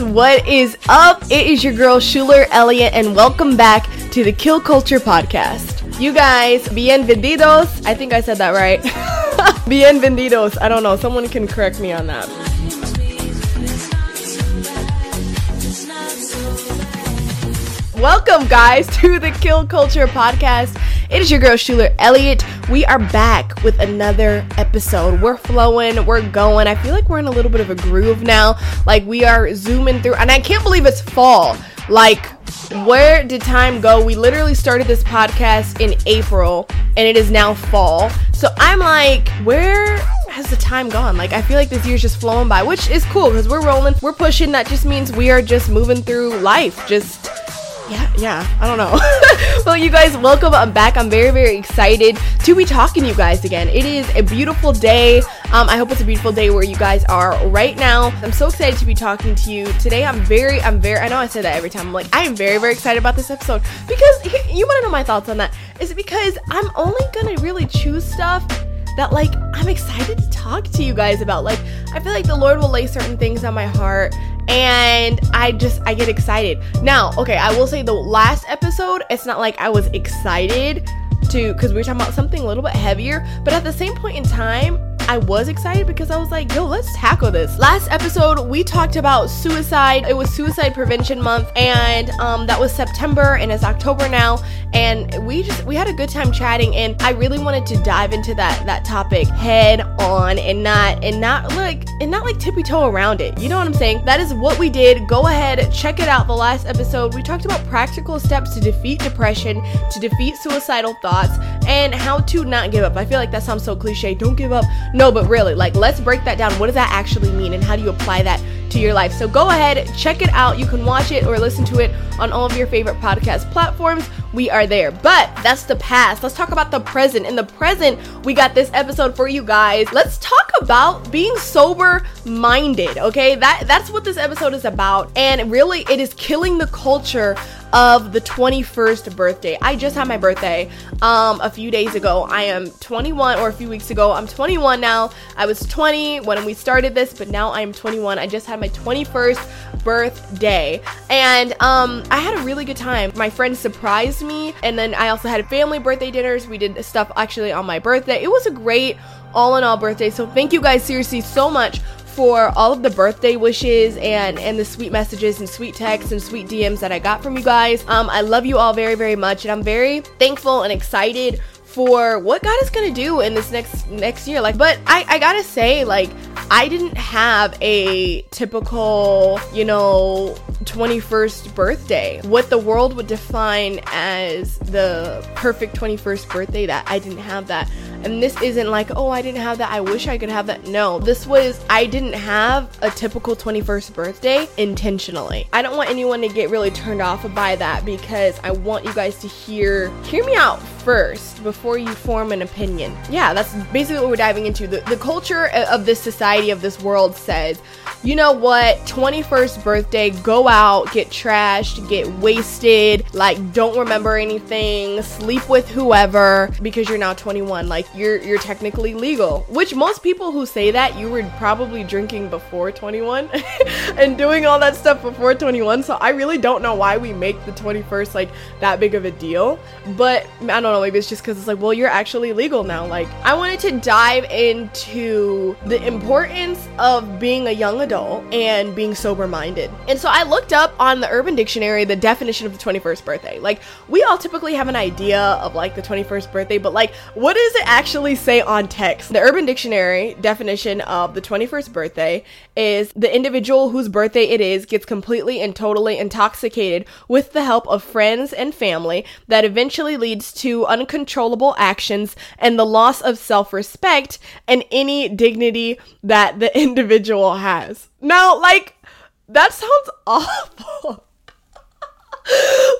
what is up? It is your girl Schuler Elliott, and welcome back to the Kill Culture Podcast. You guys, bienvenidos. I think I said that right. bienvenidos. I don't know. Someone can correct me on that. Welcome, guys, to the Kill Culture Podcast. It is your girl Schuler Elliott. We are back with another episode. We're flowing, we're going. I feel like we're in a little bit of a groove now. Like we are zooming through, and I can't believe it's fall. Like, where did time go? We literally started this podcast in April, and it is now fall. So I'm like, where has the time gone? Like, I feel like this year's just flowing by, which is cool because we're rolling, we're pushing. That just means we are just moving through life. Just yeah, yeah, I don't know. well, you guys, welcome I'm back. I'm very, very excited to be talking to you guys again. It is a beautiful day. Um, I hope it's a beautiful day where you guys are right now. I'm so excited to be talking to you today. I'm very, I'm very, I know I say that every time. I'm like, I am very, very excited about this episode because you want to know my thoughts on that. Is it because I'm only gonna really choose stuff that like I'm excited to talk to you guys about. Like I feel like the Lord will lay certain things on my heart and I just I get excited. Now, okay, I will say the last episode, it's not like I was excited to because we were talking about something a little bit heavier, but at the same point in time, I was excited because I was like, yo, let's tackle this. Last episode, we talked about suicide. It was Suicide Prevention Month, and um, that was September, and it's October now. And we just we had a good time chatting, and I really wanted to dive into that that topic head on and not and not like and not like tippy toe around it. You know what I'm saying? That is what we did. Go ahead, check it out. The last episode, we talked about practical steps to defeat depression, to defeat suicidal thoughts, and how to not give up. I feel like that sounds so cliche. Don't give up. No, but really, like, let's break that down. What does that actually mean, and how do you apply that to your life? So go ahead, check it out. You can watch it or listen to it on all of your favorite podcast platforms. We are there. But that's the past. Let's talk about the present. In the present, we got this episode for you guys. Let's talk about being sober minded, okay? That that's what this episode is about. And really it is killing the culture of the 21st birthday. I just had my birthday um a few days ago. I am 21 or a few weeks ago. I'm 21 now. I was 20 when we started this, but now I am 21. I just had my 21st birthday. And um I had a really good time. My friends surprised me and then I also had family birthday dinners. We did stuff actually on my birthday. It was a great all in all birthday. So thank you guys seriously so much for all of the birthday wishes and and the sweet messages and sweet texts and sweet DMs that I got from you guys. Um, I love you all very very much, and I'm very thankful and excited for what God is gonna do in this next next year. Like, but I I gotta say like I didn't have a typical you know 21st birthday. What the world would define as the perfect 21st birthday. That I didn't have that. And this isn't like, oh, I didn't have that. I wish I could have that. No, this was, I didn't have a typical 21st birthday intentionally. I don't want anyone to get really turned off by that because I want you guys to hear, hear me out first before you form an opinion. Yeah, that's basically what we're diving into. The, the culture of this society, of this world says, you know what, 21st birthday, go out, get trashed, get wasted, like don't remember anything, sleep with whoever because you're now 21. Like you're you're technically legal. Which most people who say that you were probably drinking before 21 and doing all that stuff before 21. So I really don't know why we make the 21st like that big of a deal. But I don't know, maybe it's just because it's like, well, you're actually legal now. Like I wanted to dive into the importance of being a young adult and being sober minded. And so I looked up on the Urban Dictionary the definition of the 21st birthday. Like we all typically have an idea of like the 21st birthday, but like what does it actually say on text? The Urban Dictionary definition of the 21st birthday is the individual whose birthday it is gets completely and totally intoxicated with the help of friends and family that eventually leads to uncontrollable actions and the loss of self-respect and any dignity that the individual has. Now, like, that sounds awful.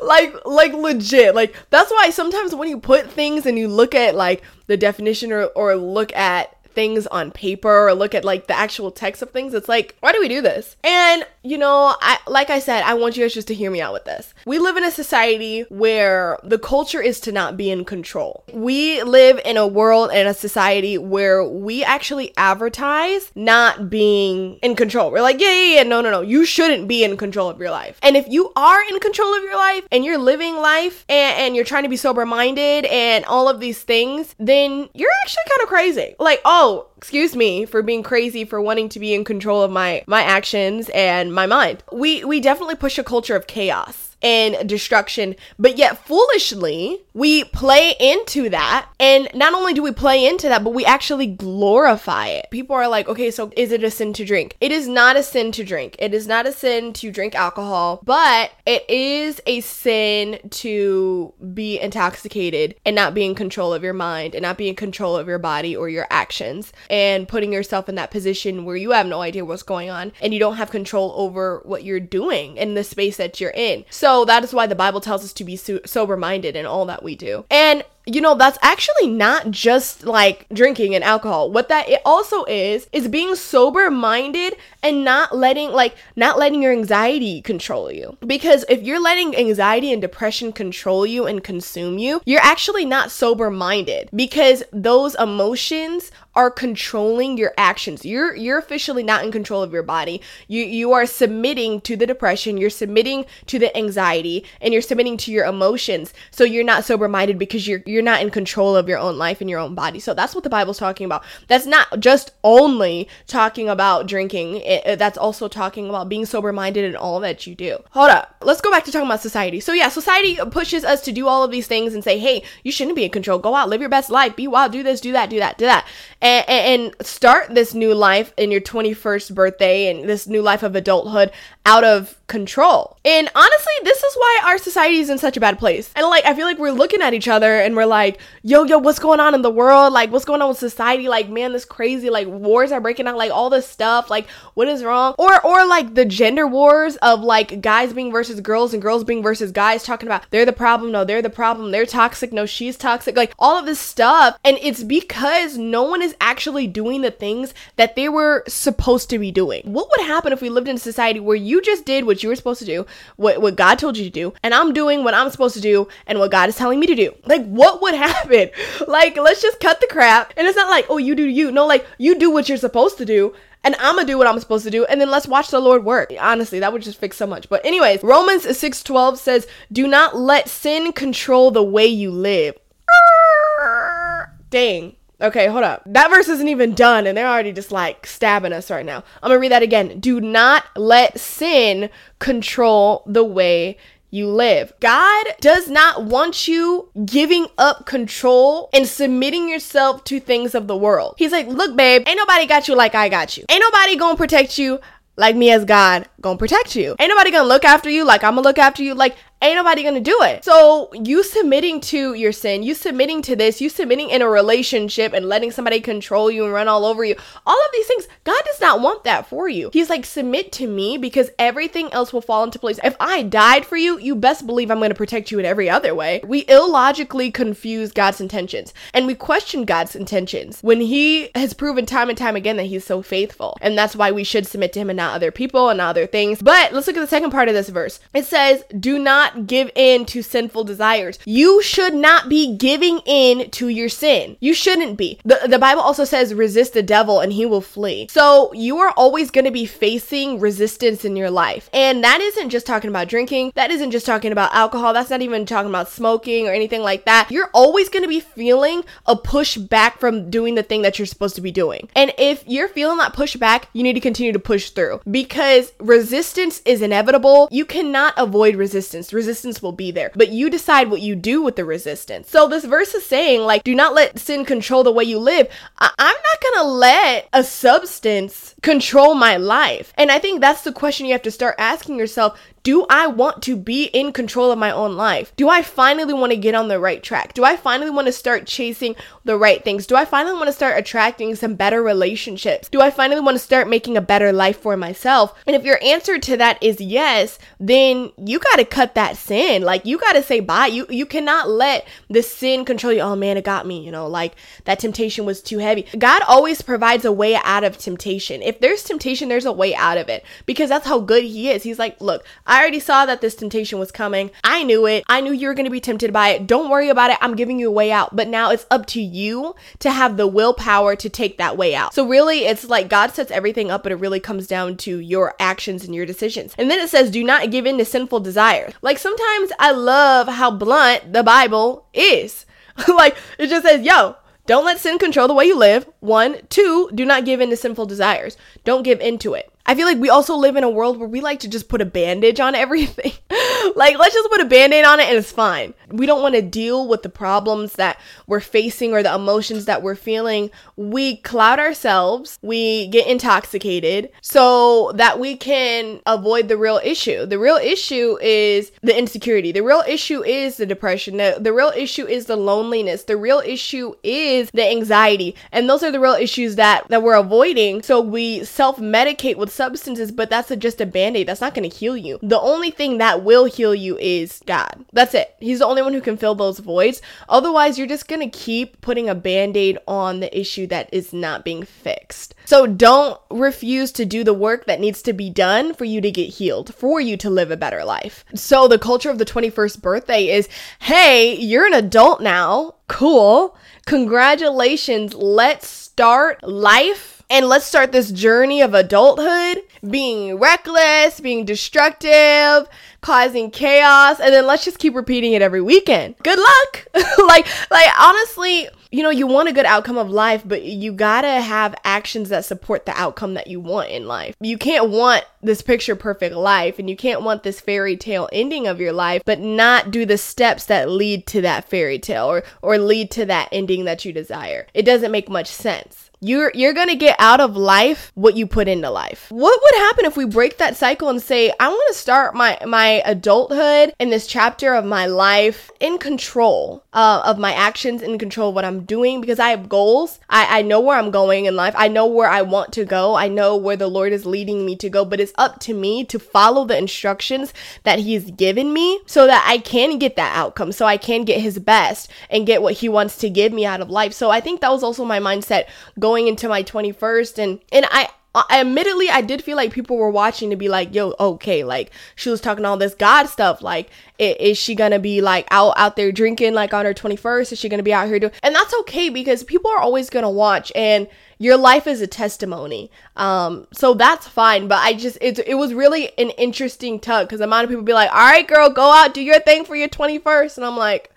like like legit like that's why sometimes when you put things and you look at like the definition or, or look at things on paper or look at like the actual text of things. It's like, why do we do this? And you know, I like I said, I want you guys just to hear me out with this. We live in a society where the culture is to not be in control. We live in a world and a society where we actually advertise not being in control. We're like, yeah, yeah, yeah, no, no, no. You shouldn't be in control of your life. And if you are in control of your life and you're living life and, and you're trying to be sober minded and all of these things, then you're actually kind of crazy. Like, oh, oh, excuse me for being crazy for wanting to be in control of my my actions and my mind. We we definitely push a culture of chaos and destruction, but yet foolishly, we play into that. And not only do we play into that, but we actually glorify it. People are like, okay, so is it a sin to drink? It is not a sin to drink. It is not a sin to drink alcohol, but it is a sin to be intoxicated and not be in control of your mind and not be in control of your body or your actions and putting yourself in that position where you have no idea what's going on and you don't have control over what you're doing in the space that you're in. So that is why the Bible tells us to be so- sober minded in all that we do. And you know, that's actually not just like drinking and alcohol. What that it also is is being sober minded and not letting like not letting your anxiety control you. Because if you're letting anxiety and depression control you and consume you, you're actually not sober minded because those emotions are controlling your actions. You're you're officially not in control of your body. You you are submitting to the depression, you're submitting to the anxiety, and you're submitting to your emotions. So you're not sober minded because you're you're not in control of your own life and your own body. So that's what the Bible's talking about. That's not just only talking about drinking. It, uh, that's also talking about being sober minded in all that you do. Hold up. Let's go back to talking about society. So yeah, society pushes us to do all of these things and say, "Hey, you shouldn't be in control. Go out, live your best life, be wild, do this, do that, do that, do that." and, and start this new life in your 21st birthday and this new life of adulthood out of control. And honestly, this is why our society is in such a bad place. And like, I feel like we're looking at each other and we're like, yo, yo, what's going on in the world? Like, what's going on with society? Like, man, this crazy, like, wars are breaking out, like, all this stuff. Like, what is wrong? Or, or like the gender wars of like guys being versus girls and girls being versus guys, talking about they're the problem, no, they're the problem, they're toxic, no, she's toxic. Like, all of this stuff. And it's because no one is actually doing the things that they were supposed to be doing. What would happen if we lived in a society where you just did what you were supposed to do, what, what God told you to do, and I'm doing what I'm supposed to do and what God is telling me to do? Like, what would happen? Like, let's just cut the crap. And it's not like, oh, you do you. No, like, you do what you're supposed to do and I'm gonna do what I'm supposed to do, and then let's watch the Lord work. Honestly, that would just fix so much. But anyways, Romans 6:12 says, "Do not let sin control the way you live." Dang. Okay, hold up. That verse isn't even done, and they're already just like stabbing us right now. I'm gonna read that again. Do not let sin control the way you live. God does not want you giving up control and submitting yourself to things of the world. He's like, look, babe, ain't nobody got you like I got you. Ain't nobody gonna protect you like me as God gonna protect you. Ain't nobody gonna look after you like I'm gonna look after you. Like ain't nobody gonna do it. So you submitting to your sin, you submitting to this, you submitting in a relationship and letting somebody control you and run all over you, all of these things, God does not want that for you. He's like, submit to me because everything else will fall into place. If I died for you, you best believe I'm gonna protect you in every other way. We illogically confuse God's intentions and we question God's intentions when He has proven time and time again that He's so faithful. And that's why we should submit to Him and not other people and not other things. But let's look at the second part of this verse. It says, Do not not give in to sinful desires. You should not be giving in to your sin. You shouldn't be. The, the Bible also says, resist the devil and he will flee. So you are always going to be facing resistance in your life. And that isn't just talking about drinking, that isn't just talking about alcohol, that's not even talking about smoking or anything like that. You're always going to be feeling a push back from doing the thing that you're supposed to be doing. And if you're feeling that pushback, you need to continue to push through because resistance is inevitable. You cannot avoid resistance resistance will be there. But you decide what you do with the resistance. So this verse is saying, like, do not let sin control the way you live. I- I'm not gonna let a substance control my life. And I think that's the question you have to start asking yourself do I want to be in control of my own life? Do I finally want to get on the right track? Do I finally want to start chasing the right things? Do I finally want to start attracting some better relationships? Do I finally want to start making a better life for myself? And if your answer to that is yes, then you got to cut that sin. Like you got to say bye. You you cannot let the sin control you. Oh man, it got me, you know, like that temptation was too heavy. God always provides a way out of temptation. If there's temptation, there's a way out of it because that's how good he is. He's like, "Look, I already saw that this temptation was coming. I knew it. I knew you were going to be tempted by it. Don't worry about it. I'm giving you a way out. But now it's up to you to have the willpower to take that way out. So really, it's like God sets everything up, but it really comes down to your actions and your decisions. And then it says, do not give in to sinful desires. Like sometimes I love how blunt the Bible is. like it just says, yo, don't let sin control the way you live. One, two, do not give in to sinful desires. Don't give into it. I feel like we also live in a world where we like to just put a bandage on everything. like, let's just put a band aid on it and it's fine. We don't want to deal with the problems that we're facing or the emotions that we're feeling. We cloud ourselves, we get intoxicated so that we can avoid the real issue. The real issue is the insecurity, the real issue is the depression, the, the real issue is the loneliness, the real issue is the anxiety. And those are the real issues that, that we're avoiding. So we self medicate with substances, but that's a, just a band aid. That's not going to heal you. The only thing that will heal you is God. That's it. He's the only one who can fill those voids. Otherwise, you're just going to keep putting a band aid on the issue that is not being fixed. So don't refuse to do the work that needs to be done for you to get healed, for you to live a better life. So the culture of the 21st birthday is hey, you're an adult now. Cool. Congratulations. Let's start life and let's start this journey of adulthood being reckless, being destructive, causing chaos, and then let's just keep repeating it every weekend. Good luck. like like honestly, you know, you want a good outcome of life, but you gotta have actions that support the outcome that you want in life. You can't want this picture perfect life and you can't want this fairy tale ending of your life, but not do the steps that lead to that fairy tale or, or lead to that ending that you desire. It doesn't make much sense. You're you're going to get out of life what you put into life. What would happen if we break that cycle and say, I want to start my my adulthood in this chapter of my life in control uh, of my actions, in control of what I'm doing because I have goals. I, I know where I'm going in life. I know where I want to go. I know where the Lord is leading me to go, but it's up to me to follow the instructions that He's given me so that I can get that outcome, so I can get His best and get what He wants to give me out of life. So I think that was also my mindset going into my 21st and and I I, admittedly I did feel like people were watching to be like, yo, okay, like she was talking all this God stuff. Like, is, is she gonna be like out out there drinking like on her 21st? Is she gonna be out here doing? And that's okay because people are always gonna watch and your life is a testimony. Um, so that's fine. But I just it it was really an interesting tug because a lot of people be like, all right, girl, go out, do your thing for your 21st, and I'm like,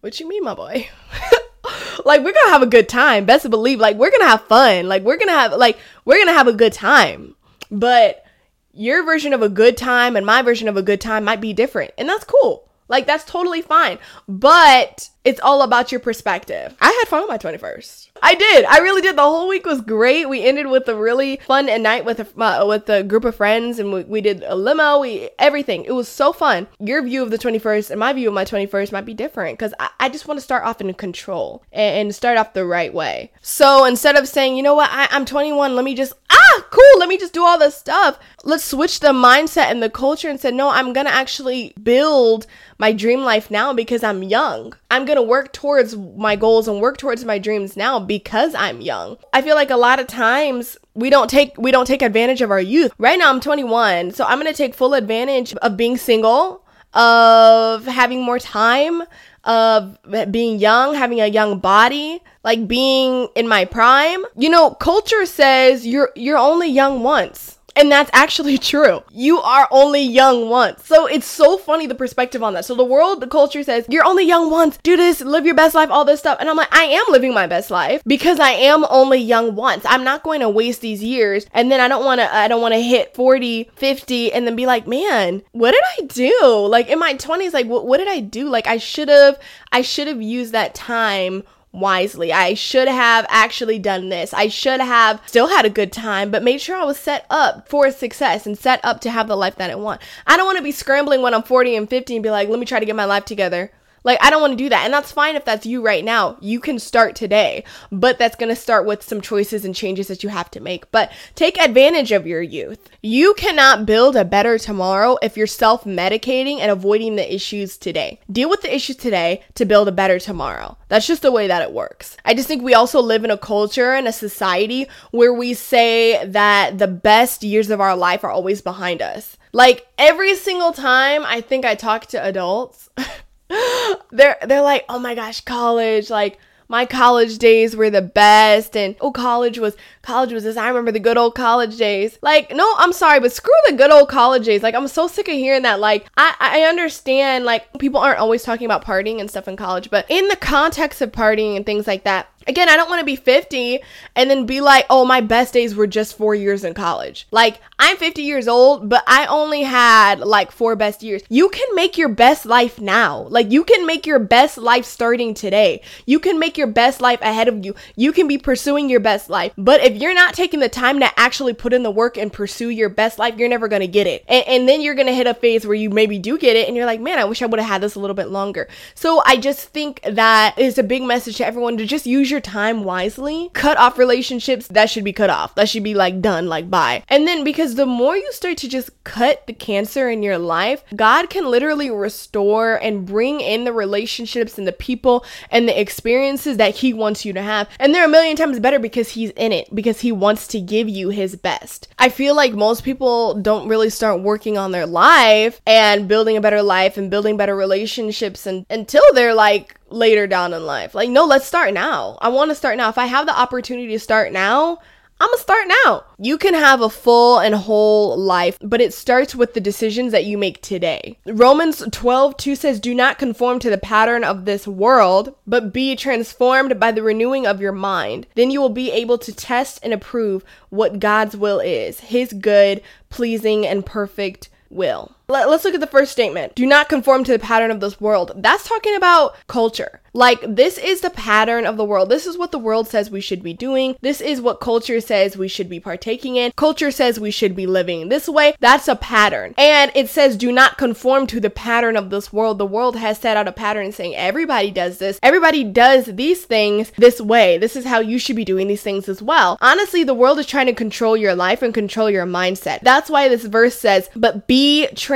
what you mean, my boy? like we're gonna have a good time. Best believe like we're gonna have fun. Like we're gonna have like we're gonna have a good time. But your version of a good time and my version of a good time might be different and that's cool. Like that's totally fine. But it's all about your perspective. I had fun on my 21st I did. I really did. The whole week was great. We ended with a really fun night with a uh, with a group of friends, and we, we did a limo. We everything. It was so fun. Your view of the 21st and my view of my 21st might be different because I, I just want to start off in control and, and, start off the right way. So instead of saying, you know what, I, I'm 21, let me just ah cool, let me just do all this stuff. Let's switch the mindset and the culture and say, no, I'm gonna actually build my dream life now because I'm young. I'm gonna work towards my goals and work towards my dreams now because I'm young. I feel like a lot of times we don't take we don't take advantage of our youth. Right now I'm 21, so I'm going to take full advantage of being single, of having more time, of being young, having a young body, like being in my prime. You know, culture says you're you're only young once. And that's actually true. You are only young once. So it's so funny the perspective on that. So the world, the culture says, you're only young once. Do this, live your best life, all this stuff. And I'm like, I am living my best life because I am only young once. I'm not going to waste these years. And then I don't want to, I don't want to hit 40, 50 and then be like, man, what did I do? Like in my 20s, like, what, what did I do? Like I should have, I should have used that time wisely. I should have actually done this. I should have still had a good time, but made sure I was set up for success and set up to have the life that I want. I don't want to be scrambling when I'm 40 and 50 and be like, let me try to get my life together. Like, I don't want to do that. And that's fine if that's you right now. You can start today, but that's going to start with some choices and changes that you have to make. But take advantage of your youth. You cannot build a better tomorrow if you're self medicating and avoiding the issues today. Deal with the issues today to build a better tomorrow. That's just the way that it works. I just think we also live in a culture and a society where we say that the best years of our life are always behind us. Like every single time I think I talk to adults, they're they're like, "Oh my gosh, college, like my college days were the best. And oh college was college was this i remember the good old college days like no i'm sorry but screw the good old college days like i'm so sick of hearing that like i i understand like people aren't always talking about partying and stuff in college but in the context of partying and things like that Again, I don't want to be 50 and then be like, oh, my best days were just four years in college. Like, I'm 50 years old, but I only had like four best years. You can make your best life now. Like, you can make your best life starting today. You can make your best life ahead of you. You can be pursuing your best life. But if you're not taking the time to actually put in the work and pursue your best life, you're never to get it. And, and then you're to hit a phase where you maybe do get it and you're like, man, I wish I would have had this a little bit longer. So I just think that is a big message to everyone to just use your your time wisely, cut off relationships that should be cut off. That should be like done, like bye. And then because the more you start to just cut the cancer in your life, God can literally restore and bring in the relationships and the people and the experiences that He wants you to have. And they're a million times better because He's in it, because He wants to give you His best. I feel like most people don't really start working on their life and building a better life and building better relationships and, until they're like later down in life. Like, no, let's start now. I want to start now. If I have the opportunity to start now, I'm gonna start now. You can have a full and whole life, but it starts with the decisions that you make today. Romans 12 2 says, Do not conform to the pattern of this world, but be transformed by the renewing of your mind. Then you will be able to test and approve what God's will is, his good, pleasing, and perfect will. Let, us look at the first statement. Do not conform to the pattern of this world. That's talking about culture. Like, this is the pattern of the world. This is what the world says we should be doing. This is what culture says we should be partaking in. Culture says we should be living this way. That's a pattern. And it says, do not conform to the pattern of this world. The world has set out a pattern saying everybody does this. Everybody does these things this way. This is how you should be doing these things as well. Honestly, the world is trying to control your life and control your mindset. That's why this verse says, but be transformed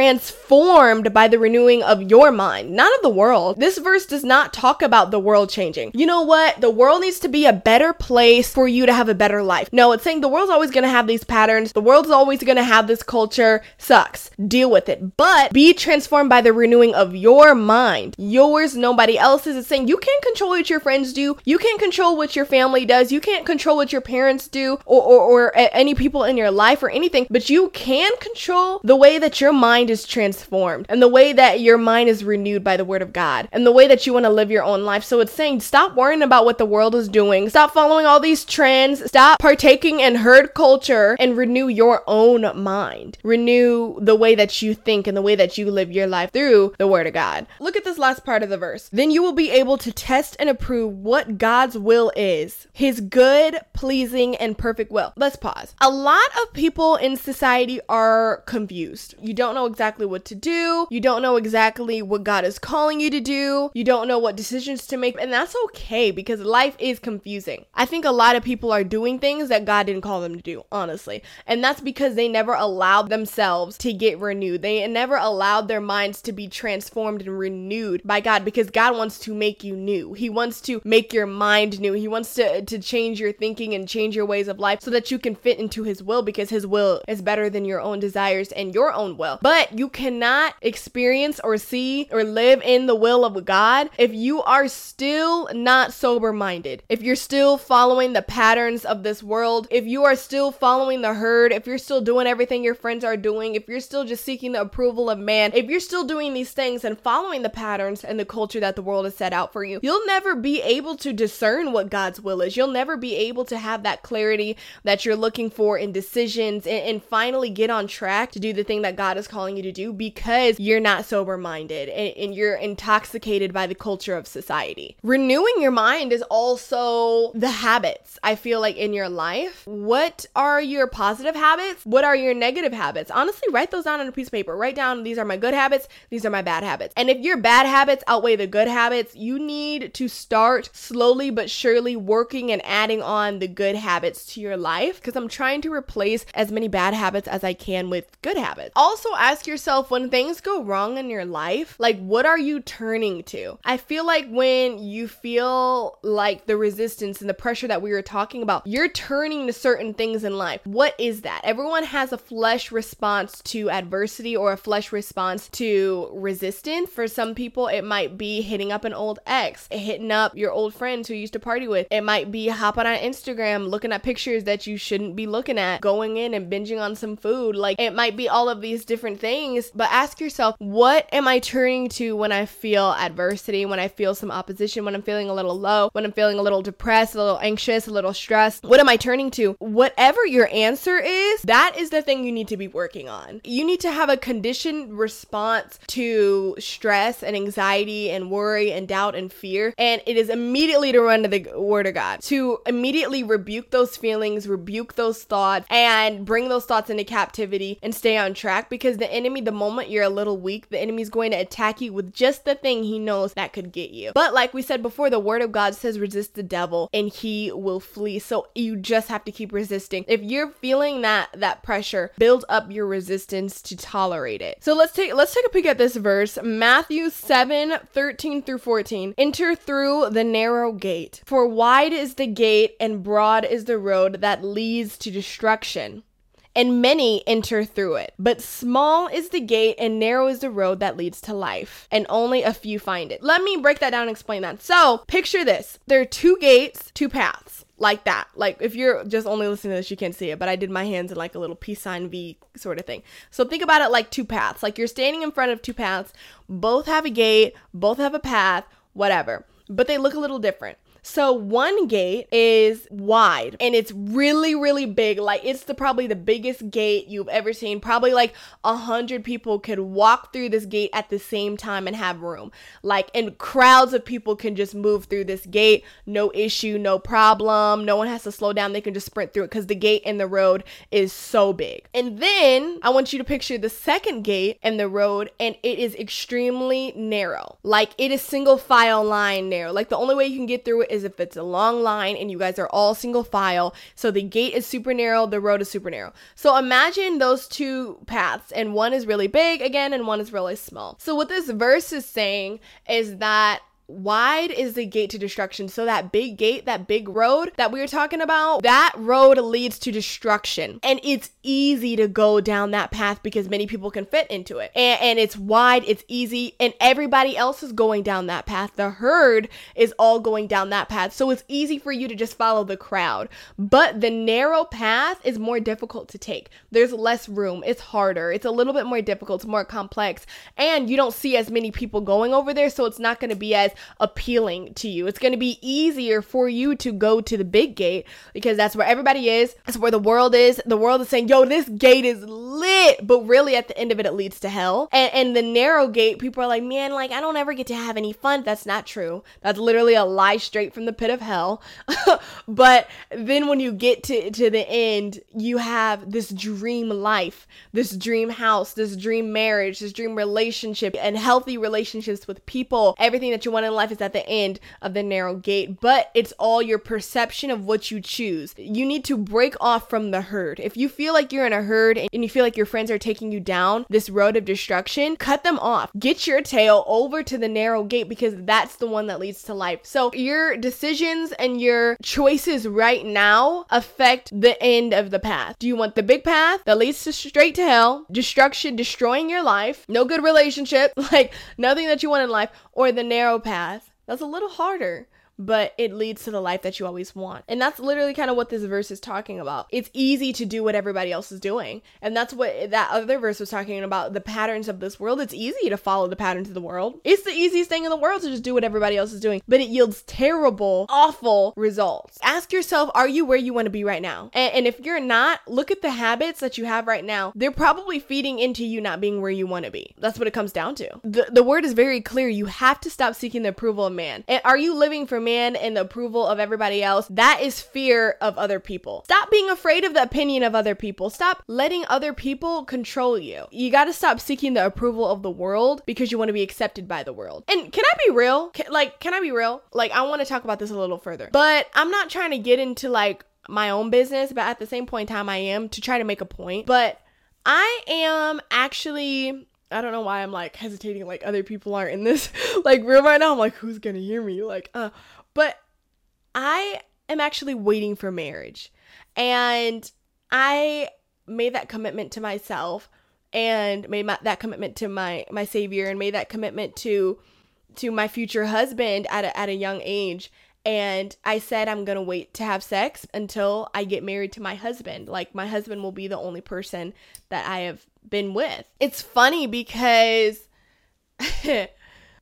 by the renewing of your mind, not of the world. This verse does not talk about the world changing. You know what? The world needs to be a better place for you to have a better life. No, it's saying the world's always going to have these patterns. The world's always going to have this culture. Sucks. Deal with it. But be transformed by the renewing of your mind. Yours, nobody else's. It's saying you can't control what your friends do. You can't control what your family does. You can't control what your parents do or, or, or any people in your life or anything, but you can control the way that your mind is transformed and the way that your mind is renewed by the word of God and the way that you want to live your own life. So it's saying stop worrying about what the world is doing, stop following all these trends, stop partaking in herd culture and renew your own mind. Renew the way that you think and the way that you live your life through the word of God. Look at this last part of the verse. Then you will be able to test and approve what God's will is, his good, pleasing, and perfect will. Let's pause. A lot of people in society are confused. You don't know exactly what to do. You don't know exactly what God is calling you to do. You don't know what decisions to make. And that's okay because life is confusing. I think a lot of people are doing things that God didn't call them to do, honestly. And that's because they never allowed themselves to get renewed. They never allowed their minds to be transformed and renewed by God because God wants to make you new. He wants to make your mind new. He wants to, to change your thinking and change your ways of life so that you can fit into His will because His will is better than your own desires and your own will. But you cannot experience or see or live in the will of God if you are still not sober minded. If you're still following the patterns of this world, if you are still following the herd, if you're still doing everything your friends are doing, if you're still just seeking the approval of man, if you're still doing these things and following the patterns and the culture that the world has set out for you, you'll never be able to discern what God's will is. You'll never be able to have that clarity that you're looking for in decisions and, and finally get on track to do the thing that God is calling you you to do because you're not sober minded and, and you're intoxicated by the culture of society. Renewing your mind is also the habits I feel like in your life. What are your positive habits? What are your negative habits? Honestly, write those down on a piece of paper. Write down these are my good habits, these are my bad habits. And if your bad habits outweigh the good habits, you need to start slowly but surely working and adding on the good habits to your life because I'm trying to replace as many bad habits as I can with good habits. Also, ask yourself when things go wrong in your life, like what are you turning to? I feel like when you feel like the resistance and the pressure that we were talking about, you're turning to certain things in life. What is that? Everyone has a flesh response to adversity or a flesh response to resistance. For some people, it might be hitting up an old ex, hitting up your old friends who used to party with. It might be hopping on Instagram, looking at pictures that you shouldn't be looking at, going in and binging on some food. Like it might be all of these different things, but ask yourself, what am I turning to when I feel adversity, when I feel some opposition, when I'm feeling a little low, when I'm feeling a little depressed, a little anxious, a little stressed? What am I turning to? Whatever your answer is, that is the thing you need to be working on. You need to have a conditioned response to stress and anxiety and worry and doubt and fear. And it is immediately to run to the word of God, to immediately rebuke those feelings, rebuke those thoughts, and bring those thoughts into captivity and stay on track because the enemy, the moment you're a little weak, the enemy's going to attack you with just the thing he knows that could get you. But like we said before, the word of God says resist the devil and he will flee. So you just have to keep resisting. If you're feeling that that pressure, build up your resistance to tolerate it. So let's take let's take a peek at this verse. Matthew 7, 13 through 14. Enter through the narrow gate. For wide is the gate and broad is the road that leads to destruction and many enter through it. But small is the gate and narrow is the road that leads to life, and only a few find it. Let me break that down and explain that. So, picture this there are two gates, two paths. Like that. Like if you're just only listening to this, you can't see it, but I did my hands in like a little peace sign V sort of thing. So think about it like two paths. Like you're standing in front of two paths, both have a gate, both have a path, whatever. But they look a little different. So one gate is wide and it's really, really big. Like it's the probably the biggest gate you've ever seen. Probably like a hundred people could walk through this gate at the same time and have room. Like and crowds of people can just move through this gate, no issue, no problem. No one has to slow down. They can just sprint through it because the gate and the road is so big. And then I want you to picture the second gate and the road, and it is extremely narrow. Like it is single file line narrow. Like the only way you can get through it is if it's a long line and you guys are all single file. So the gate is super narrow, the road is super narrow. So imagine those two paths, and one is really big again, and one is really small. So what this verse is saying is that wide is the gate to destruction. So that big gate, that big road that we were talking about, that road leads to destruction. And it's easy to go down that path because many people can fit into it. And, and it's wide, it's easy, and everybody else is going down that path. The herd is all going down that path. So it's easy for you to just follow the crowd. But the narrow path is more difficult to take. There's less room. It's harder. It's a little bit more difficult. It's more complex. And you don't see as many people going over there. So it's not going to be as appealing to you. It's going to be easier for you to go to the big gate because that's where everybody is. That's where the world is. The world is saying, yo, this gate is lit. But really, at the end of it, it leads to hell. And, and the narrow gate, people are like, man, like, I don't ever get to have any fun. That's not true. That's literally a lie straight from the pit of hell. but then when you get to, to the end, you have this dream life, this dream house, this dream marriage, this dream relationship, and healthy relationships with people. Everything that you want life is at the end of the narrow gate, but it's all your perception of what you choose. You need to break off from the herd. If you feel like you're in a herd and you feel like your friends are taking you down this road of destruction, cut them off. Get your tail over to the narrow gate because that's the one that leads to life. So your decisions and your choices right now affect the end of the path. Do you want the big path that leads to straight to hell, destruction, destroying your life, no good relationship, like nothing that you want in life, or the narrow path? That's a little harder but it leads to the life that you always want. And that's literally kind of what this verse is talking about. It's easy to do what everybody else is doing. And that's what that other verse was talking about the patterns of this world. It's easy to follow the patterns of the world. It's the easiest thing in the world to just do what everybody else is doing, but it yields terrible, awful results. Ask yourself, are you where you want to be right now? And, and if you're not, look at the habits that you have right now. They're probably feeding into you not being where you want to be. That's what it comes down to. The, the word is very clear. You have to stop seeking the approval of man. And are you living for man and the approval of everybody else? That is fear of other people. Stop being afraid of the opinion of other people. Stop letting other people control you. You got to stop seeking the approval of the world because you want to be accepted by the world. And can I be real? Can, like, can I be real? Like, I want to talk about this a little further. But I'm not trying to get into like my own business, but at the same point in time, I am to try to make a point. But I am actually I don't know why I'm like hesitating like other people aren't in this like room right now. I'm like, who's gonna hear me? Like, uh but I am actually waiting for marriage. And I made that commitment to myself and made my, that commitment to my my savior and made that commitment to to my future husband at a, at a young age and I said I'm going to wait to have sex until I get married to my husband. Like my husband will be the only person that I have been with. It's funny because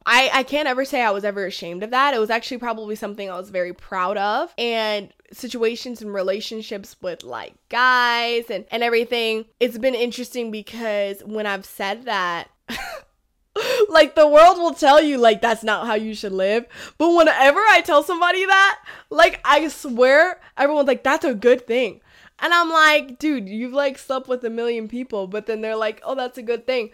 I I can't ever say I was ever ashamed of that. It was actually probably something I was very proud of. And situations and relationships with like guys and and everything. It's been interesting because when I've said that like the world will tell you like that's not how you should live. But whenever I tell somebody that, like I swear everyone's like that's a good thing. And I'm like, dude, you've like slept with a million people, but then they're like, "Oh, that's a good thing."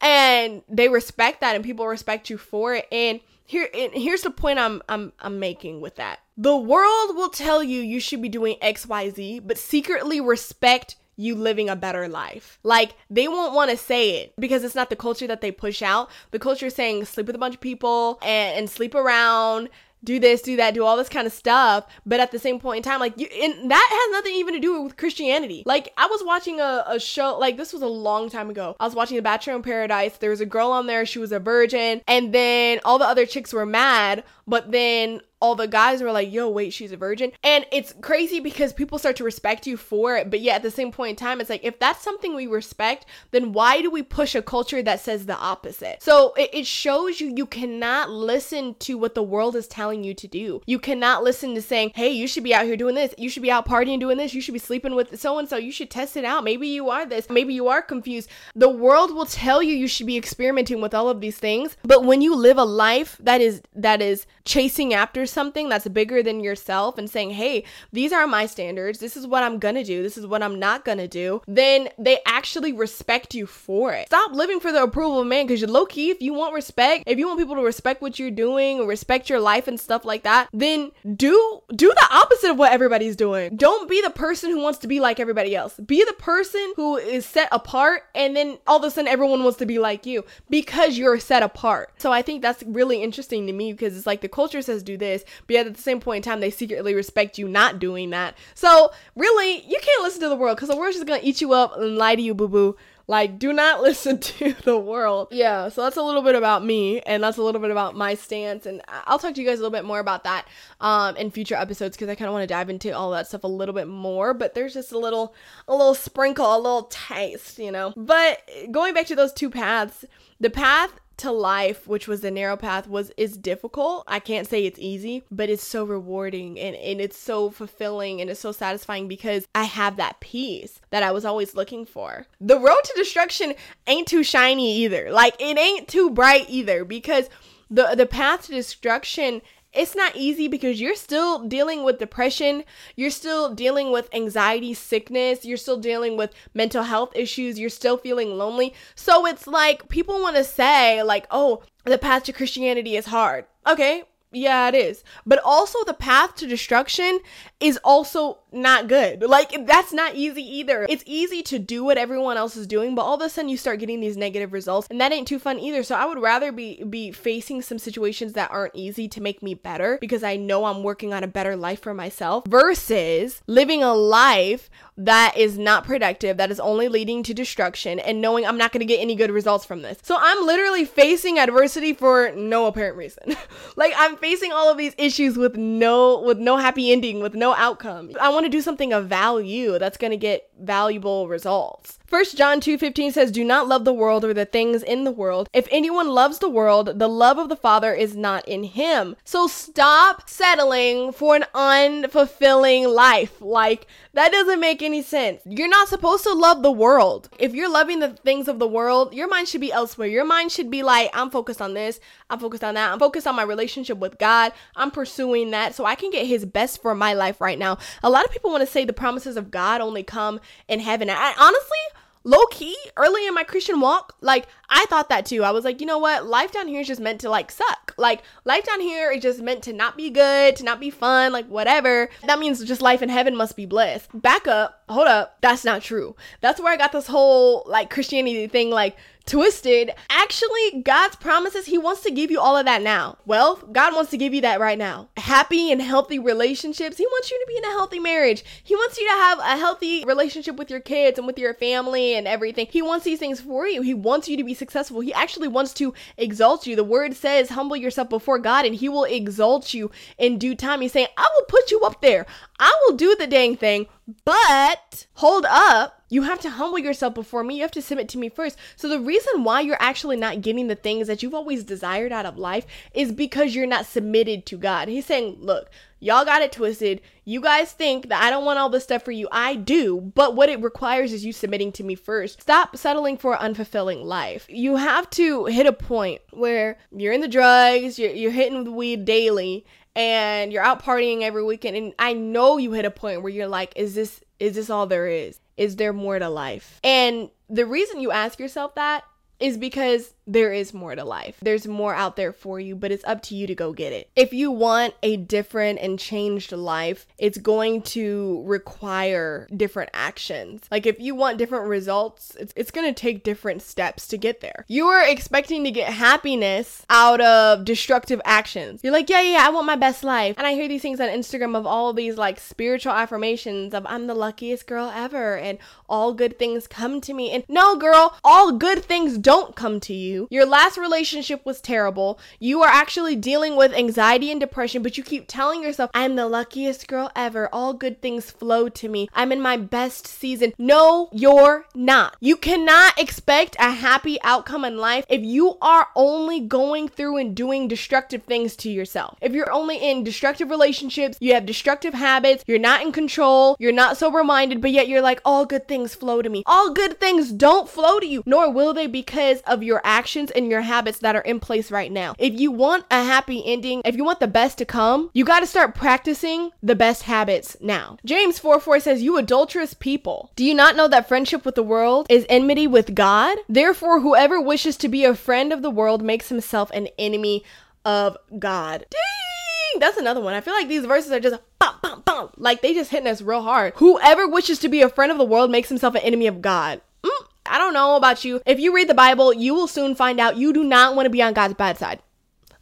And they respect that and people respect you for it. And here and here's the point I'm I'm I'm making with that. The world will tell you you should be doing XYZ, but secretly respect you living a better life. Like they won't want to say it because it's not the culture that they push out. The culture is saying sleep with a bunch of people and, and sleep around do this, do that, do all this kind of stuff. But at the same point in time, like, you, and that has nothing even to do with Christianity. Like, I was watching a, a show, like, this was a long time ago. I was watching The Bachelor in Paradise. There was a girl on there, she was a virgin. And then all the other chicks were mad, but then all the guys were like, yo, wait, she's a virgin. And it's crazy because people start to respect you for it. But yet at the same point in time, it's like, if that's something we respect, then why do we push a culture that says the opposite? So it, it shows you you cannot listen to what the world is telling you to do. You cannot listen to saying, hey, you should be out here doing this. You should be out partying doing this. You should be sleeping with so and so. You should test it out. Maybe you are this. Maybe you are confused. The world will tell you you should be experimenting with all of these things. But when you live a life that is, that is chasing after something that's bigger than yourself and saying, hey, these are my standards. This is what I'm gonna do. This is what I'm not gonna do. Then they actually respect you for it. Stop living for the approval of man because you're low key. If you want respect, if you want people to respect what you're doing or respect your life and stuff like that, then do do the opposite of what everybody's doing. Don't be the person who wants to be like everybody else. Be the person who is set apart and then all of a sudden everyone wants to be like you because you're set apart. So I think that's really interesting to me because it's like the culture says do this, but yet at the same point in time, they secretly respect you not doing that. So really, you can't listen to the world because the world's just gonna eat you up and lie to you, boo boo. Like, do not listen to the world. Yeah, so that's a little bit about me, and that's a little bit about my stance, and I'll talk to you guys a little bit more about that um, in future episodes because I kind of want to dive into all that stuff a little bit more. But there's just a little, a little sprinkle, a little taste, you know. But going back to those two paths, the path to life, which was the narrow path, was is difficult. I can't say it's easy, but it's so rewarding and, and it's so fulfilling and it's so satisfying because I have that peace that I was always looking for. The road to destruction ain't too shiny either. Like it ain't too bright either because the the path to destruction it's not easy because you're still dealing with depression, you're still dealing with anxiety, sickness, you're still dealing with mental health issues, you're still feeling lonely. So it's like people want to say, like, oh, the path to Christianity is hard. Okay, yeah, it is. But also, the path to destruction is also not good. Like, that's not easy either. It's easy to do what everyone else is doing, but all of a sudden you start getting these negative results, and that ain't too fun either. So I would rather be be facing some situations that aren't easy to make me better because I know I'm working on a better life for myself versus living a life that is not productive, that is only leading to destruction, and knowing I'm not to get any good results from this. So I'm literally facing adversity for no apparent reason. like I'm I'm facing all of these issues with no with no happy ending, with no outcome. I want to do something of value that's going to get valuable results. First John 2:15 says, "Do not love the world or the things in the world. If anyone loves the world, the love of the Father is not in him." So stop settling for an unfulfilling life. Like that doesn't make any sense. You're not supposed to love the world. If you're loving the things of the world, your mind should be elsewhere. Your mind should be like, "I'm focused on this. I'm focused on that. I'm focused on my relationship with God. I'm pursuing that so I can get his best for my life right now." A lot of people want to say the promises of God only come in heaven. I honestly low key early in my Christian walk, like I thought that too. I was like, you know what? Life down here is just meant to like suck. Like life down here is just meant to not be good, to not be fun, like whatever. That means just life in heaven must be bliss. Back up. Hold up. That's not true. That's where I got this whole like Christianity thing like twisted. Actually, God's promises, He wants to give you all of that now. Wealth, God wants to give you that right now. Happy and healthy relationships, He wants you to be in a healthy marriage. He wants you to have a healthy relationship with your kids and with your family and everything. He wants these things for you. He wants you to be successful. He actually wants to exalt you. The word says, humble yourself before God and He will exalt you in due time. He's saying, I will put you up there. I will do the dang thing, but hold up you have to humble yourself before me. You have to submit to me first. So, the reason why you're actually not getting the things that you've always desired out of life is because you're not submitted to God. He's saying, Look, y'all got it twisted. You guys think that I don't want all this stuff for you. I do. But what it requires is you submitting to me first. Stop settling for unfulfilling life. You have to hit a point where you're in the drugs, you're, you're hitting the weed daily, and you're out partying every weekend. And I know you hit a point where you're like, Is this. Is this all there is? Is there more to life? And the reason you ask yourself that is because there is more to life. There's more out there for you, but it's up to you to go get it. If you want a different and changed life, it's going to require different actions. Like if you want different results, it's, it's going to take different steps to get there. You are expecting to get happiness out of destructive actions. You're like, yeah, yeah, I want my best life. And I hear these things on Instagram of all these like spiritual affirmations of I'm the luckiest girl ever and all good things come to me. And no, girl, all good things don't come to you you. Your last relationship was terrible. You are actually dealing with anxiety and depression, but you keep telling yourself, I'm the luckiest girl ever. All good things flow to me. I'm in my best season. No, you're not. You cannot expect a happy outcome in life if you are only going through and doing destructive things to yourself. If you're only in destructive relationships, you have destructive habits, you're not in control, you're not sober minded, but yet you're like, all good things flow to me. All good things don't flow to you, nor will they because of your actions actions and your habits that are in place right now. If you want a happy ending, if you want the best to come, you got to start practicing the best habits now. James 4 4 says, You adulterous people, do you not know that friendship with the world is enmity with God? Therefore, whoever wishes to be a friend of the world makes himself an enemy of God. Dang! That's another one. I feel like these verses are just like they just hitting us real hard. Whoever wishes to be a friend of the world makes himself an enemy of God. Mm, I don't know about you. If you read the Bible, you will soon find out you do not want to be on God's bad side.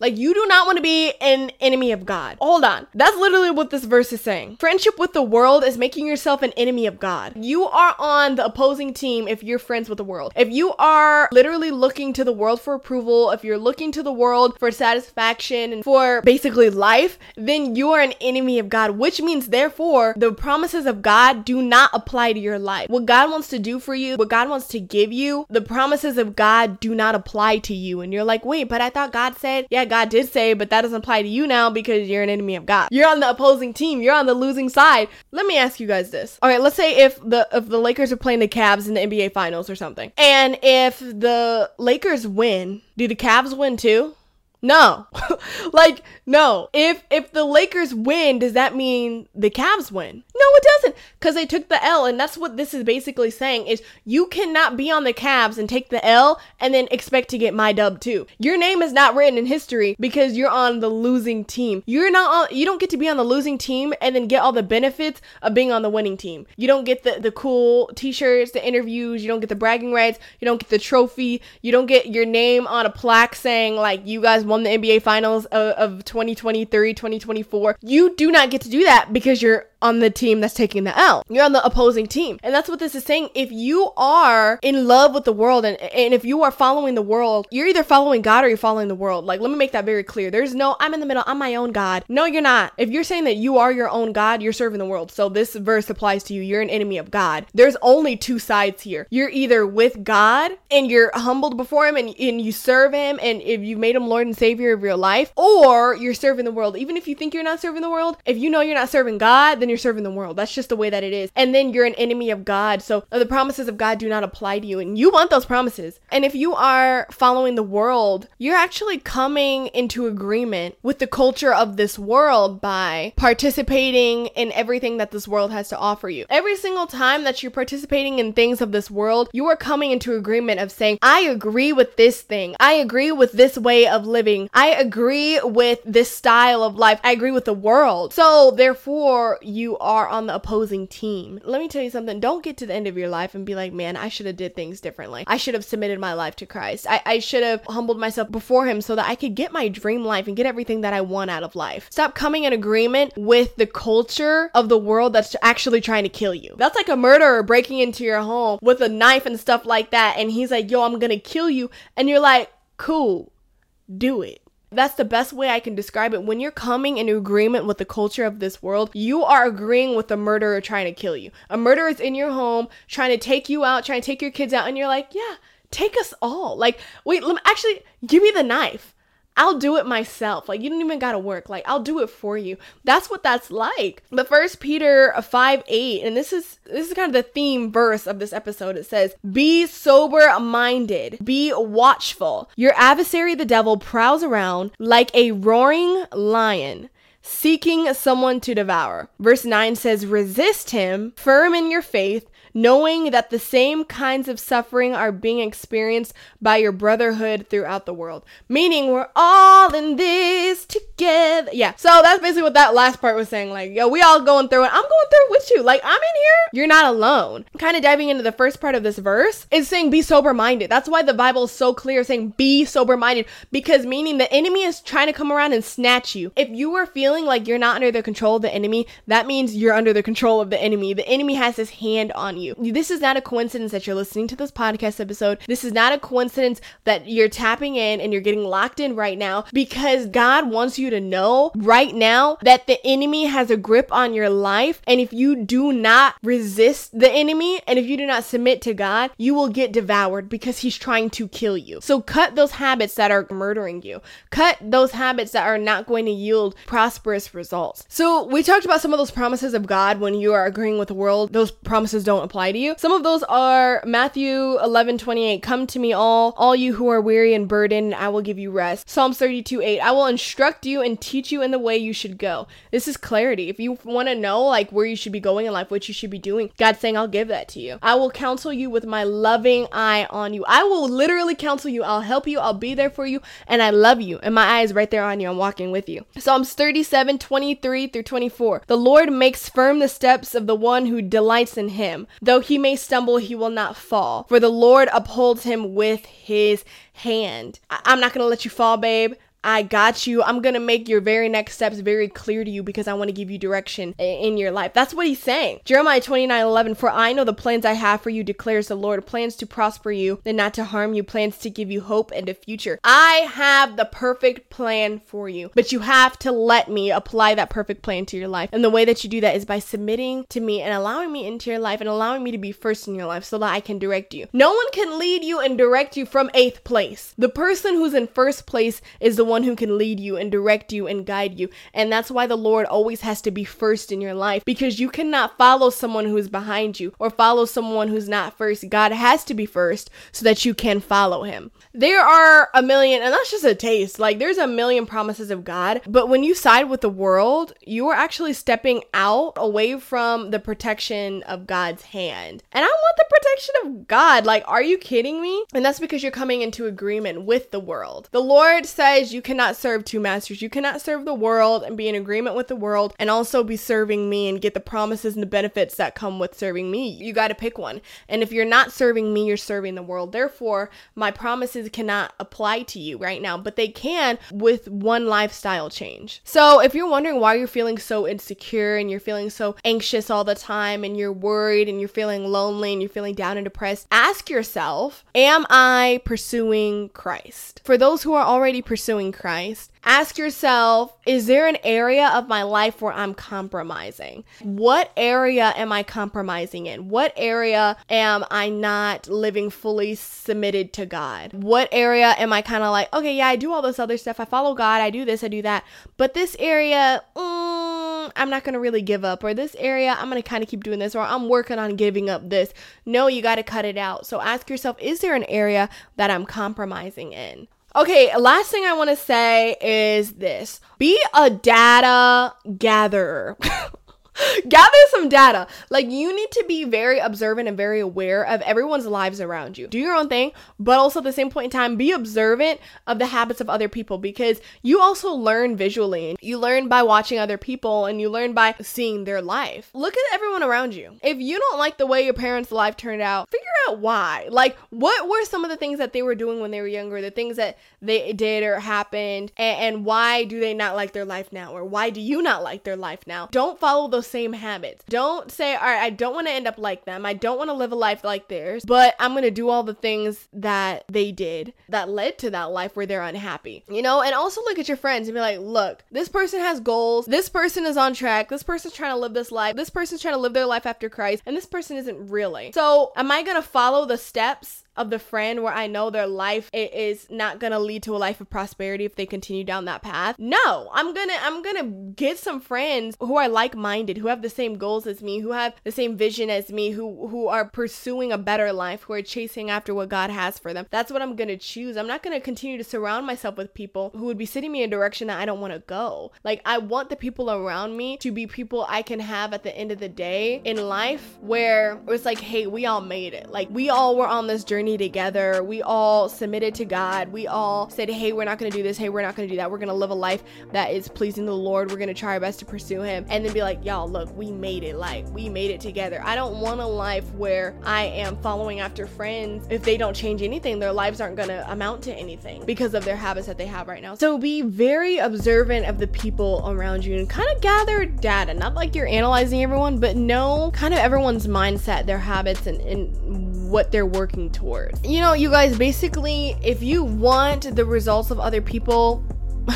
Like, you do not want to be an enemy of God. Hold on. That's literally what this verse is saying. Friendship with the world is making yourself an enemy of God. You are on the opposing team if you're friends with the world. If you are literally looking to the world for approval, if you're looking to the world for satisfaction and for basically life, then you are an enemy of God, which means, therefore, the promises of God do not apply to your life. What God wants to do for you, what God wants to give you, the promises of God do not apply to you. And you're like, wait, but I thought God said, yeah, God did say, but that doesn't apply to you now because you're an enemy of God. You're on the opposing team. You're on the losing side. Let me ask you guys this. All right, let's say if the if the Lakers are playing the Cavs in the NBA Finals or something, and if the Lakers win, do the Cavs win too? No. like no. If if the Lakers win, does that mean the Cavs win? No, it doesn't cuz they took the L and that's what this is basically saying is you cannot be on the Cavs and take the L and then expect to get my dub too. Your name is not written in history because you're on the losing team. You're not on you don't get to be on the losing team and then get all the benefits of being on the winning team. You don't get the the cool t-shirts, the interviews, you don't get the bragging rights, you don't get the trophy, you don't get your name on a plaque saying like you guys won the NBA Finals of, of 2023, 2024. You do not get to do that because you're on the team that's taking the L. You're on the opposing team. And that's what this is saying. If you are in love with the world and, and if you are following the world, you're either following God or you're following the world. Like, let me make that very clear. There's no, I'm in the middle, I'm my own God. No, you're not. If you're saying that you are your own God, you're serving the world. So this verse applies to you. You're an enemy of God. There's only two sides here. You're either with God and you're humbled before Him and, and you serve Him, and if you've made Him Lord and Savior of your life, or you're serving the world. Even if you think you're not serving the world, if you know you're not serving God, then you're serving the world. That's just the way that it is. And then you're an enemy of God. So uh, the promises of God do not apply to you, and you want those promises. And if you are following the world, you're actually coming into agreement with the culture of this world by participating in everything that this world has to offer you. Every single time that you're participating in things of this world, you are coming into agreement of saying, I agree with this thing. I agree with this way of living. I agree with this style of life. I agree with the world. So therefore, you are on the opposing team. Let me tell you something. Don't get to the end of your life and be like, man, I should have did things differently. I should have submitted my life to Christ. I, I should have humbled myself before him so that I could get my dream life and get everything that I want out of life. Stop coming in agreement with the culture of the world that's actually trying to kill you. That's like a murderer breaking into your home with a knife and stuff like that. And he's like, yo, I'm gonna kill you. And you're like, cool, do it. That's the best way I can describe it. When you're coming into agreement with the culture of this world, you are agreeing with a murderer trying to kill you. A murderer is in your home, trying to take you out, trying to take your kids out, and you're like, yeah, take us all. Like, wait, let me actually give me the knife. I'll do it myself. Like you don't even gotta work. Like I'll do it for you. That's what that's like. But first Peter 5 8, and this is this is kind of the theme verse of this episode. It says, Be sober minded, be watchful. Your adversary the devil prowls around like a roaring lion seeking someone to devour. Verse 9 says, Resist him, firm in your faith, knowing that the same kinds of suffering are being experienced by your brotherhood throughout the world. Meaning we're all in this together. Yeah. So that's basically what that last part was saying. Like, yo, we all going through it. I'm going through it with you. Like, I'm in here. You're not alone. Kind of diving into the first part of this verse is saying be sober minded. That's why the Bible is so clear saying be sober minded because meaning the enemy is trying to come around and snatch you. If you are feeling like you're not under the control of the enemy, that means you're under the control of the enemy. The enemy has his hand on you you. This is not a coincidence that you're listening to this podcast episode. This is not a coincidence that you're tapping in and you're getting locked in right now because God wants you to know right now that the enemy has a grip on your life. And if you do not resist the enemy and if you do not submit to God, you will get devoured because he's trying to kill you. So cut those habits that are murdering you. Cut those habits that are not going to yield prosperous results. So we talked about some of those promises of God when you are agreeing with the world. Those promises don't apply to you. Some of those are Matthew 11 28. Come to me, all, all you who are weary and burdened, I will give you rest. Psalms 32 8. I will instruct you and teach you in the way you should go. This is clarity. If you want to know like where you should be going in life, what you should be doing, God's saying, I'll give that to you. I will counsel you with my loving eye on you. I will literally counsel you. I'll help you. I'll be there for you. And I love you. And my eye is right there on you. I'm walking with you. Psalms 37 23 through 24. The Lord makes firm the steps of the one who delights in him. Though he may stumble, he will not fall, for the Lord upholds him with his hand. I- am not gonna let you fall, babe. I got you. I'm going to make your very next steps very clear to you because I want to give you direction in your life. That's what he's saying. Jeremiah 29 11, for I know the plans I have for you, declares the Lord plans to prosper you and not to harm you, plans to give you hope and a future. I have the perfect plan for you, but you have to let me apply that perfect plan to your life. And the way that you do that is by submitting to me and allowing me into your life and allowing me to be first in your life so that I can direct you. No one can lead you and direct you from eighth place. The person who's in first place is the one one who can lead you and direct you and guide you. And that's why the Lord always has to be first in your life because you cannot follow someone who is behind you or follow someone who's not first. God has to be first so that you can follow him. There are a million, and that's just a taste. Like, there's a million promises of God, but when you side with the world, you are actually stepping out away from the protection of God's hand. And I want the protection of God. Like, are you kidding me? And that's because you're coming into agreement with the world. The Lord says you cannot serve two masters. You cannot serve the world and be in agreement with the world and also be serving me and get the promises and the benefits that come with serving me. You got to pick one. And if you're not serving me, you're serving the world. Therefore, my promises cannot apply to you right now, but they can with one lifestyle change. So, if you're wondering why you're feeling so insecure and you're feeling so anxious all the time and you're worried and you're feeling lonely and you're feeling down and depressed, ask yourself, am I pursuing Christ? For those who are already pursuing Christ, ask yourself, is there an area of my life where I'm compromising? What area am I compromising in? What area am I not living fully submitted to God? What area am I kind of like, okay, yeah, I do all this other stuff. I follow God. I do this, I do that. But this area, mm, I'm not going to really give up. Or this area, I'm going to kind of keep doing this. Or I'm working on giving up this. No, you got to cut it out. So ask yourself, is there an area that I'm compromising in? Okay, last thing I want to say is this be a data gatherer. gather some data. Like you need to be very observant and very aware of everyone's lives around you. Do your own thing, but also at the same point in time, be observant of the habits of other people because you also learn visually. You learn by watching other people and you learn by seeing their life. Look at everyone around you. If you don't like the way your parents' life turned out, figure out why. Like what were some of the things that they were doing when they were younger, the things that they did or happened, and, and why do they not like their life now or why do you not like their life now? Don't follow those same habits. Don't say, all right, I don't want to end up like them. I don't want to live a life like theirs, but I'm going to do all the things that they did that led to that life where they're unhappy. You know, and also look at your friends and be like, look, this person has goals. This person is on track. This person's trying to live this life. This person's trying to live their life after Christ, and this person isn't really. So, am I going to follow the steps of the friend where I know their life is not gonna lead to a life of prosperity if they continue down that path. No, I'm gonna I'm gonna get some friends who are like-minded, who have the same goals as me, who have the same vision as me, who who are pursuing a better life, who are chasing after what God has for them. That's what I'm gonna choose. I'm not gonna continue to surround myself with people who would be sending me in a direction that I don't want to go. Like I want the people around me to be people I can have at the end of the day in life where it's like, hey, we all made it. Like we all were on this journey journey together. We all submitted to God. We all said, hey, we're not going to do this. Hey, we're not going to do that. We're going to live a life that is pleasing the Lord. We're going to try our best to pursue Him. And then be like, y'all, look, we made it. Like, we made it together. I don't want a life where I am following after friends. If they don't change anything, their lives aren't going to amount to anything because of their habits that they have right now. So be very observant of the people around you and kind of gather data. Not like you're analyzing everyone, but know kind of everyone's mindset, their habits, and, and what they're working towards. You know, you guys, basically, if you want the results of other people,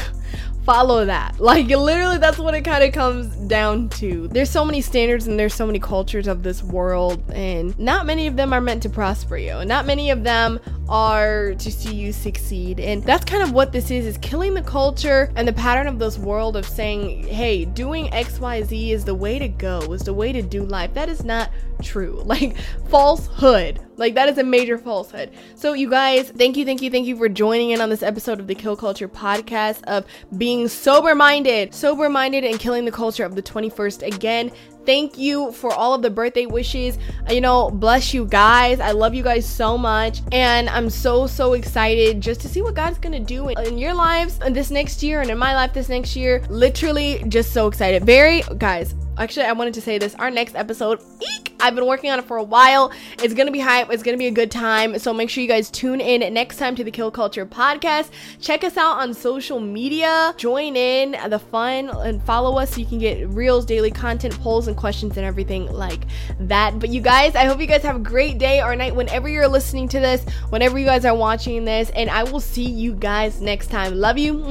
follow that. Like literally that's what it kind of comes down to. There's so many standards and there's so many cultures of this world and not many of them are meant to prosper you. Not many of them are to see you succeed. And that's kind of what this is is killing the culture and the pattern of this world of saying, "Hey, doing XYZ is the way to go, is the way to do life." That is not true. Like falsehood. Like that is a major falsehood. So you guys, thank you, thank you, thank you for joining in on this episode of the Kill Culture podcast of being sober minded, sober minded and killing the culture of the 21st. Again, thank you for all of the birthday wishes. Uh, you know, bless you guys. I love you guys so much. And I'm so, so excited just to see what God's gonna do in your lives this next year and in my life this next year. Literally, just so excited. Very, guys, actually i wanted to say this our next episode eek, i've been working on it for a while it's gonna be hype it's gonna be a good time so make sure you guys tune in next time to the kill culture podcast check us out on social media join in the fun and follow us so you can get reels daily content polls and questions and everything like that. But you guys i hope you guys have a great day or night whenever you're listening to this whenever you guys are watching this and i will see you guys next time. Love you.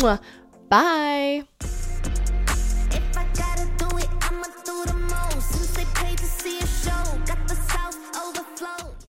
Bye